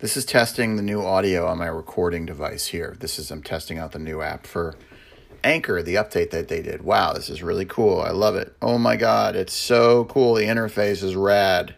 This is testing the new audio on my recording device here. This is I'm testing out the new app for Anchor, the update that they did. Wow, this is really cool. I love it. Oh my god, it's so cool. The interface is rad.